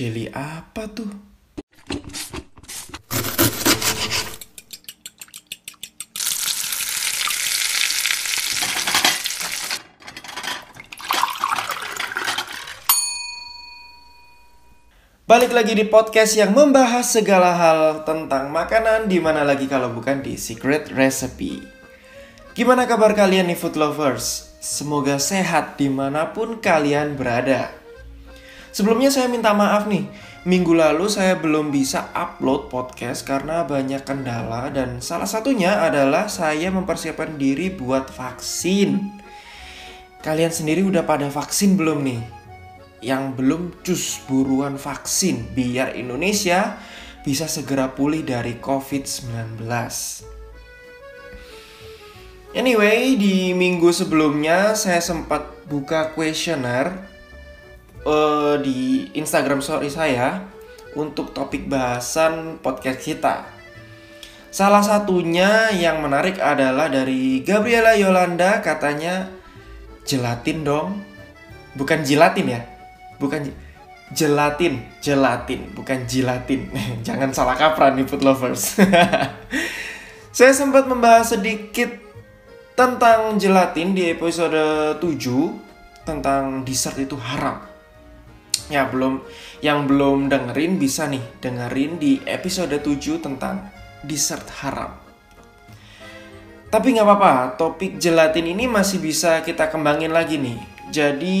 Jelly apa tuh? Balik lagi di podcast yang membahas segala hal tentang makanan di mana lagi kalau bukan di Secret Recipe. Gimana kabar kalian nih food lovers? Semoga sehat di mana pun kalian berada. Sebelumnya saya minta maaf nih, minggu lalu saya belum bisa upload podcast karena banyak kendala dan salah satunya adalah saya mempersiapkan diri buat vaksin. Kalian sendiri udah pada vaksin belum nih? yang belum cus buruan vaksin biar Indonesia bisa segera pulih dari COVID-19. Anyway, di minggu sebelumnya saya sempat buka kuesioner uh, di Instagram story saya untuk topik bahasan podcast kita. Salah satunya yang menarik adalah dari Gabriela Yolanda katanya gelatin dong. Bukan jilatin ya, bukan gelatin, gelatin, bukan jilatin. Jangan salah kaprah nih food lovers. Saya sempat membahas sedikit tentang gelatin di episode 7 tentang dessert itu haram. Ya, belum yang belum dengerin bisa nih dengerin di episode 7 tentang dessert haram. Tapi nggak apa-apa, topik gelatin ini masih bisa kita kembangin lagi nih jadi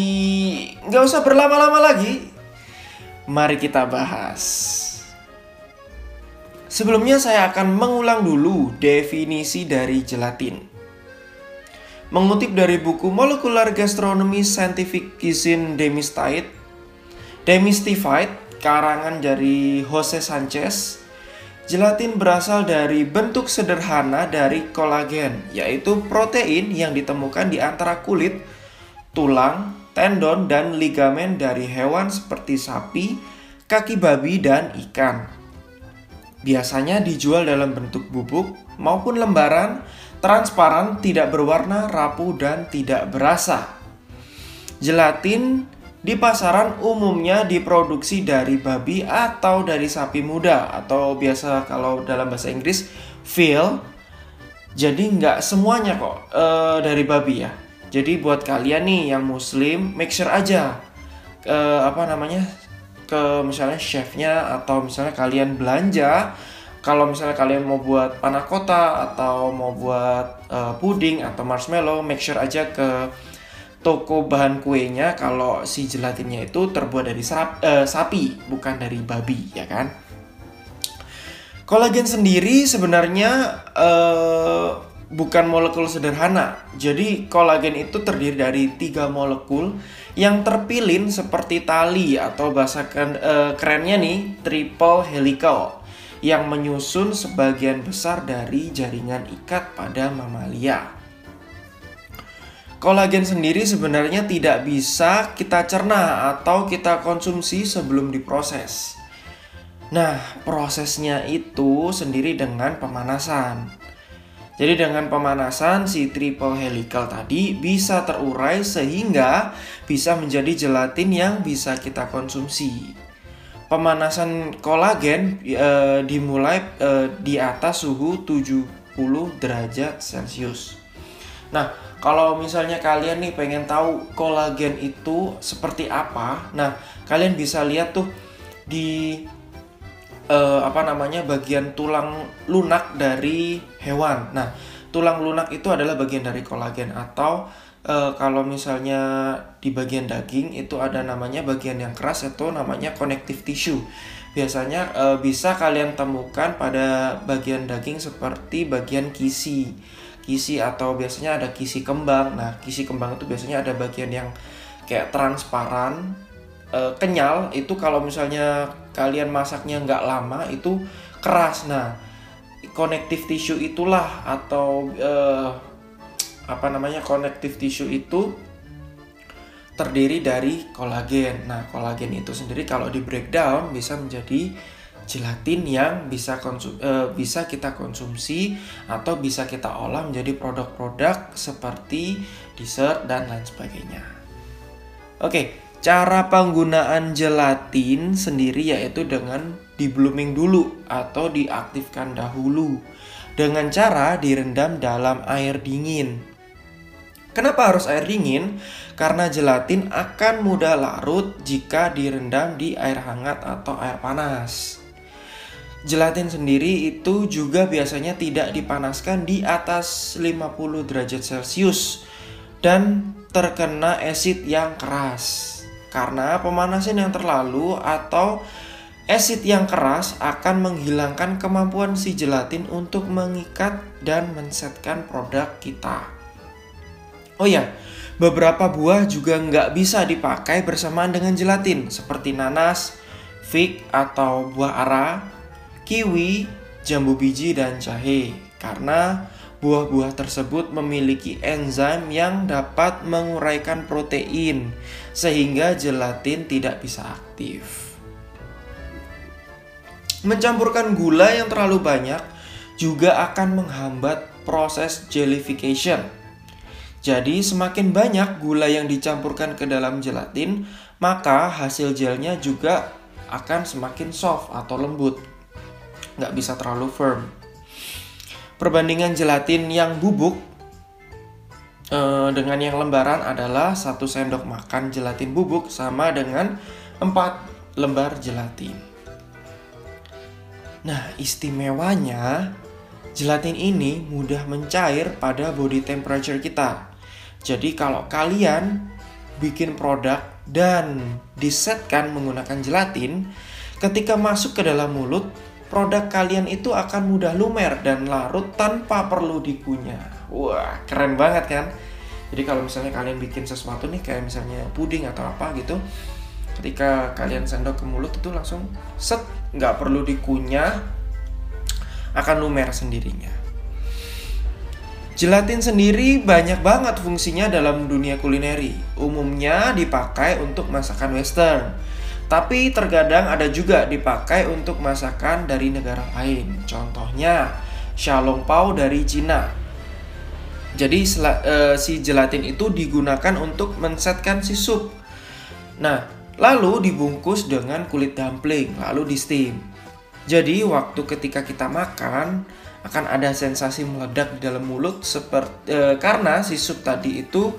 nggak usah berlama-lama lagi. Mari kita bahas. Sebelumnya saya akan mengulang dulu definisi dari gelatin. Mengutip dari buku Molecular Gastronomy Scientific Cuisine Demystified, Demystified karangan dari Jose Sanchez, gelatin berasal dari bentuk sederhana dari kolagen, yaitu protein yang ditemukan di antara kulit tulang, tendon, dan ligamen dari hewan seperti sapi, kaki babi, dan ikan. Biasanya dijual dalam bentuk bubuk maupun lembaran, transparan, tidak berwarna, rapuh, dan tidak berasa. Gelatin di pasaran umumnya diproduksi dari babi atau dari sapi muda atau biasa kalau dalam bahasa Inggris veal. Jadi nggak semuanya kok uh, dari babi ya. Jadi buat kalian nih yang muslim, make sure aja ke apa namanya ke misalnya chefnya atau misalnya kalian belanja kalau misalnya kalian mau buat panah kota atau mau buat uh, puding atau marshmallow, make sure aja ke toko bahan kuenya kalau si gelatinnya itu terbuat dari serap, uh, sapi bukan dari babi ya kan. Kolagen sendiri sebenarnya uh, bukan molekul sederhana. Jadi kolagen itu terdiri dari tiga molekul yang terpilin seperti tali atau bahasa keren, uh, kerennya nih triple helical yang menyusun sebagian besar dari jaringan ikat pada mamalia. Kolagen sendiri sebenarnya tidak bisa kita cerna atau kita konsumsi sebelum diproses. Nah, prosesnya itu sendiri dengan pemanasan. Jadi dengan pemanasan si triple helical tadi bisa terurai sehingga bisa menjadi gelatin yang bisa kita konsumsi. Pemanasan kolagen e, dimulai e, di atas suhu 70 derajat Celcius. Nah, kalau misalnya kalian nih pengen tahu kolagen itu seperti apa, nah kalian bisa lihat tuh di uh, apa namanya bagian tulang lunak dari hewan. Nah, tulang lunak itu adalah bagian dari kolagen atau uh, kalau misalnya di bagian daging itu ada namanya bagian yang keras itu namanya connective tissue. Biasanya uh, bisa kalian temukan pada bagian daging seperti bagian kisi. Kisi atau biasanya ada kisi kembang. Nah, kisi kembang itu biasanya ada bagian yang kayak transparan uh, kenyal itu kalau misalnya kalian masaknya nggak lama itu keras nah connective tissue itulah atau uh, apa namanya connective tissue itu terdiri dari kolagen. Nah, kolagen itu sendiri kalau di breakdown bisa menjadi gelatin yang bisa konsum uh, bisa kita konsumsi atau bisa kita olah menjadi produk-produk seperti dessert dan lain sebagainya. Oke, Cara penggunaan gelatin sendiri yaitu dengan di blooming dulu atau diaktifkan dahulu dengan cara direndam dalam air dingin. Kenapa harus air dingin? Karena gelatin akan mudah larut jika direndam di air hangat atau air panas. Gelatin sendiri itu juga biasanya tidak dipanaskan di atas 50 derajat Celcius dan terkena asid yang keras karena pemanasan yang terlalu atau asid yang keras akan menghilangkan kemampuan si gelatin untuk mengikat dan mensetkan produk kita. Oh ya, beberapa buah juga nggak bisa dipakai bersamaan dengan gelatin seperti nanas, fig atau buah ara, kiwi, jambu biji, dan jahe karena Buah-buah tersebut memiliki enzim yang dapat menguraikan protein, sehingga gelatin tidak bisa aktif. Mencampurkan gula yang terlalu banyak juga akan menghambat proses jellification. Jadi, semakin banyak gula yang dicampurkan ke dalam gelatin, maka hasil gelnya juga akan semakin soft atau lembut. Nggak bisa terlalu firm. Perbandingan gelatin yang bubuk uh, dengan yang lembaran adalah satu sendok makan gelatin bubuk sama dengan 4 lembar gelatin. Nah, istimewanya gelatin ini mudah mencair pada body temperature kita. Jadi kalau kalian bikin produk dan disetkan menggunakan gelatin, ketika masuk ke dalam mulut produk kalian itu akan mudah lumer dan larut tanpa perlu dikunyah. Wah, keren banget kan? Jadi kalau misalnya kalian bikin sesuatu nih kayak misalnya puding atau apa gitu, ketika kalian sendok ke mulut itu langsung set, nggak perlu dikunyah, akan lumer sendirinya. Gelatin sendiri banyak banget fungsinya dalam dunia kulineri. Umumnya dipakai untuk masakan western tapi terkadang ada juga dipakai untuk masakan dari negara lain. Contohnya, Xiaolong Pao dari Cina. Jadi uh, si gelatin itu digunakan untuk mensetkan si sup. Nah, lalu dibungkus dengan kulit dumpling, lalu di steam. Jadi waktu ketika kita makan akan ada sensasi meledak di dalam mulut seperti uh, karena si sup tadi itu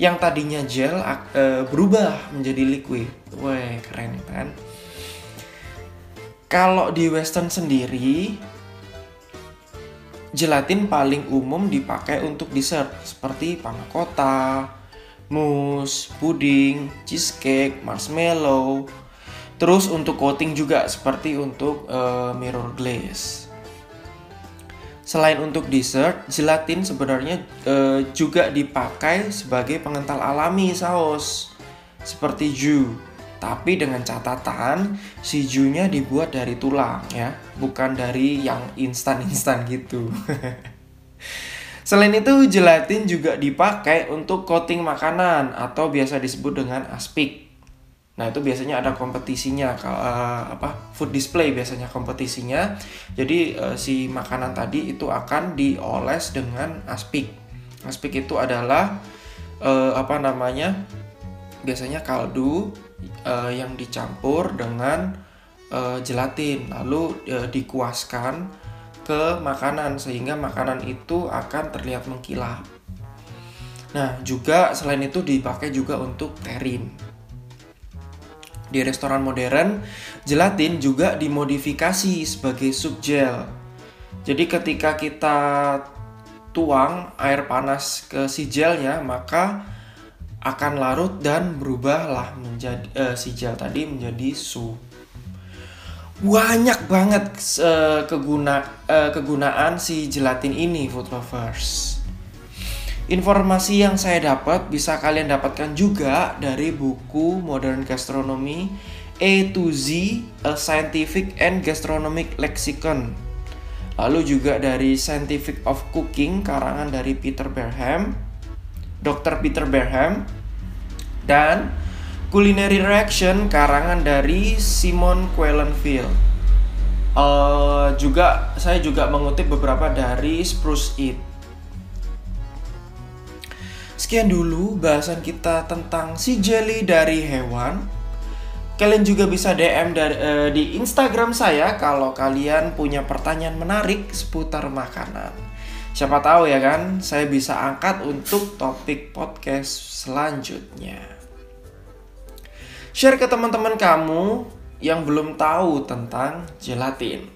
yang tadinya gel uh, berubah menjadi liquid. Wah, keren kan? Kalau di western sendiri gelatin paling umum dipakai untuk dessert seperti panna cotta, mousse, puding, cheesecake, marshmallow. Terus untuk coating juga seperti untuk uh, mirror glaze. Selain untuk dessert, gelatin sebenarnya e, juga dipakai sebagai pengental alami saus seperti jus. Tapi dengan catatan si jusnya dibuat dari tulang ya, bukan dari yang instan-instan gitu. Selain itu, gelatin juga dipakai untuk coating makanan atau biasa disebut dengan aspik. Nah, itu biasanya ada kompetisinya uh, apa food display biasanya kompetisinya. Jadi uh, si makanan tadi itu akan dioles dengan aspik. Aspik itu adalah uh, apa namanya? Biasanya kaldu yang dicampur dengan gelatin lalu dikuaskan ke makanan sehingga makanan itu akan terlihat mengkilap. Nah, juga selain itu dipakai juga untuk terin. Di restoran modern, gelatin juga dimodifikasi sebagai sup gel. Jadi ketika kita tuang air panas ke si gelnya, maka akan larut dan berubahlah menjadi uh, si gel tadi menjadi sup. Banyak banget uh, keguna uh, kegunaan si gelatin ini, food lovers. Informasi yang saya dapat bisa kalian dapatkan juga dari buku Modern Gastronomy A to Z, A Scientific and Gastronomic Lexicon. Lalu juga dari Scientific of Cooking karangan dari Peter Berham, Dr. Peter Berham, dan Culinary Reaction karangan dari Simon Quellenfield. Uh, juga saya juga mengutip beberapa dari Spruce It. Sekian dulu bahasan kita tentang si jelly dari hewan. Kalian juga bisa DM dari, uh, di Instagram saya kalau kalian punya pertanyaan menarik seputar makanan. Siapa tahu ya kan, saya bisa angkat untuk topik podcast selanjutnya. Share ke teman-teman kamu yang belum tahu tentang gelatin.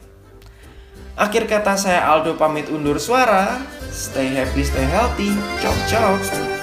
Akhir kata saya Aldo pamit undur suara. Stay happy, stay healthy. Ciao, ciao.